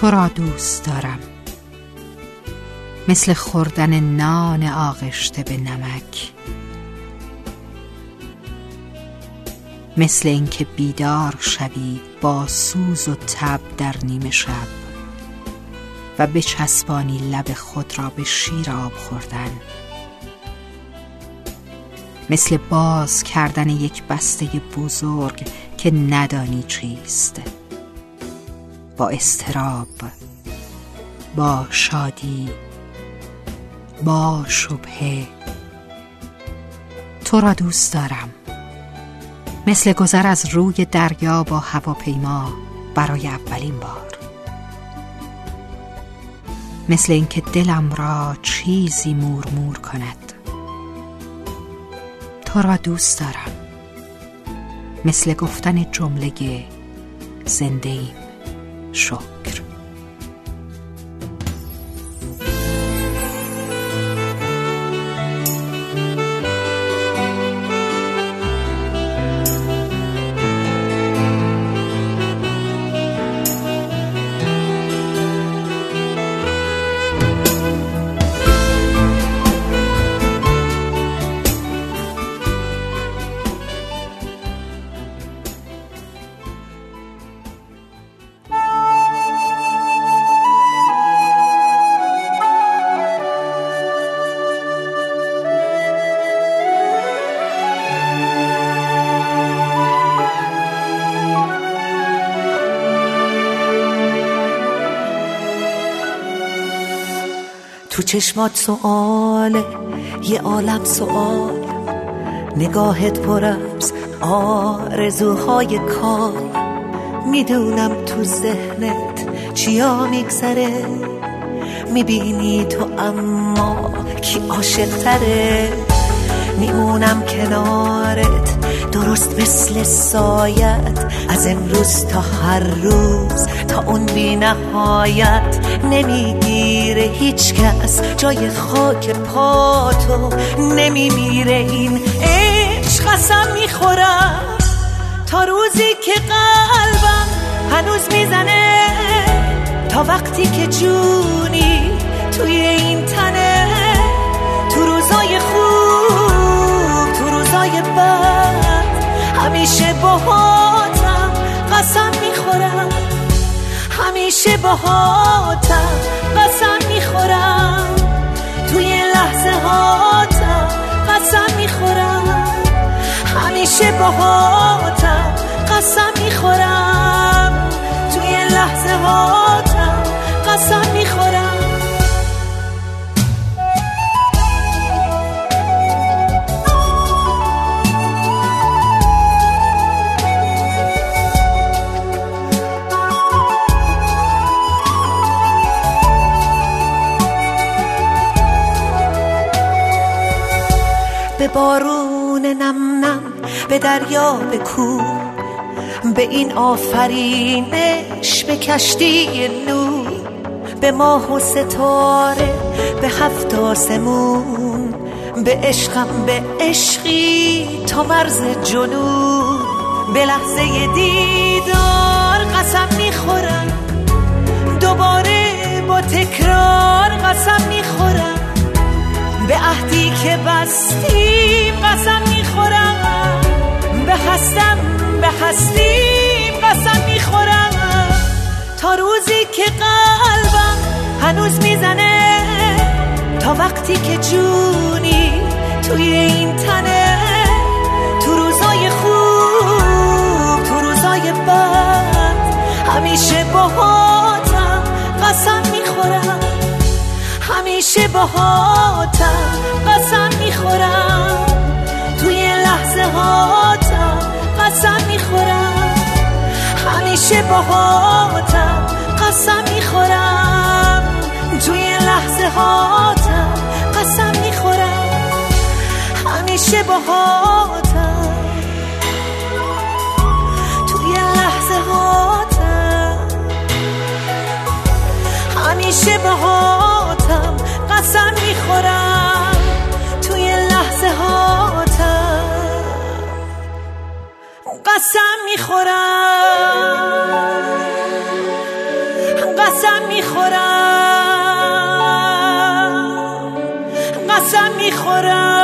تو را دوست دارم. مثل خوردن نان آغشته به نمک. مثل اینکه بیدار شوی با سوز و تب در نیمه شب و بچسبانی لب خود را به شیر آب خوردن. مثل باز کردن یک بسته بزرگ که ندانی چیست. با استراب با شادی با شبهه. تو را دوست دارم. مثل گذر از روی دریا با هواپیما برای اولین بار. مثل اینکه دلم را چیزی مورمور کند. تو را دوست دارم. مثل گفتن جمله زنده ایم 爽 تو چشمات سواله یه عالم سوال نگاهت پر از آرزوهای کار. می‌دونم تو ذهنت چیا میگذره. می‌بینی تو اما کی عاشق تره میمونم کنارت درست مثل سایت از امروز تا هر روز تا اون بی نهایت نمی‌گیره هیچ کس. جای خاک پاتو نمیمیره این عشق قسم می‌خورم. تا روزی که قلبم هنوز می‌زنه تا وقتی که جونی توی این تنه تو روزای خوب تو روزای بد. همیشه باهاتم قسم می‌خورم. همیشه باهاتم قسم می‌خورم. توی لحظه هاتم قسم می‌خورم. همیشه باهاتم قسم می‌خورم. توی لحظه هاتم قسم می‌خورم. بارون نم نم به دریا به کو به این آفرینش به کشتی نو. به ماه و ستاره به هفت آسمون. به عشقم به عشقی تا مرز جنون. به لحظه دیدار قسم می‌خورم. دوباره با تکرار قسم می‌خورم. به عهدی که بستیم قسم می‌خورم. به هستم به هستیم قسم می‌خورم. تا روزی که قلبم هنوز می‌زنه تا وقتی که جونی توی این تنه باهاتم قسم می‌خورم. توی لحظه هاتم قسم می‌خورم. همیشه باهاتم قسم می‌خورم. توی لحظه هاتم قسم می‌خورم. همیشه باهاتم توی لحظه هاتم همیشه باهاتم قسم می‌خورم. قسم می‌خورم. قسم می‌خورم.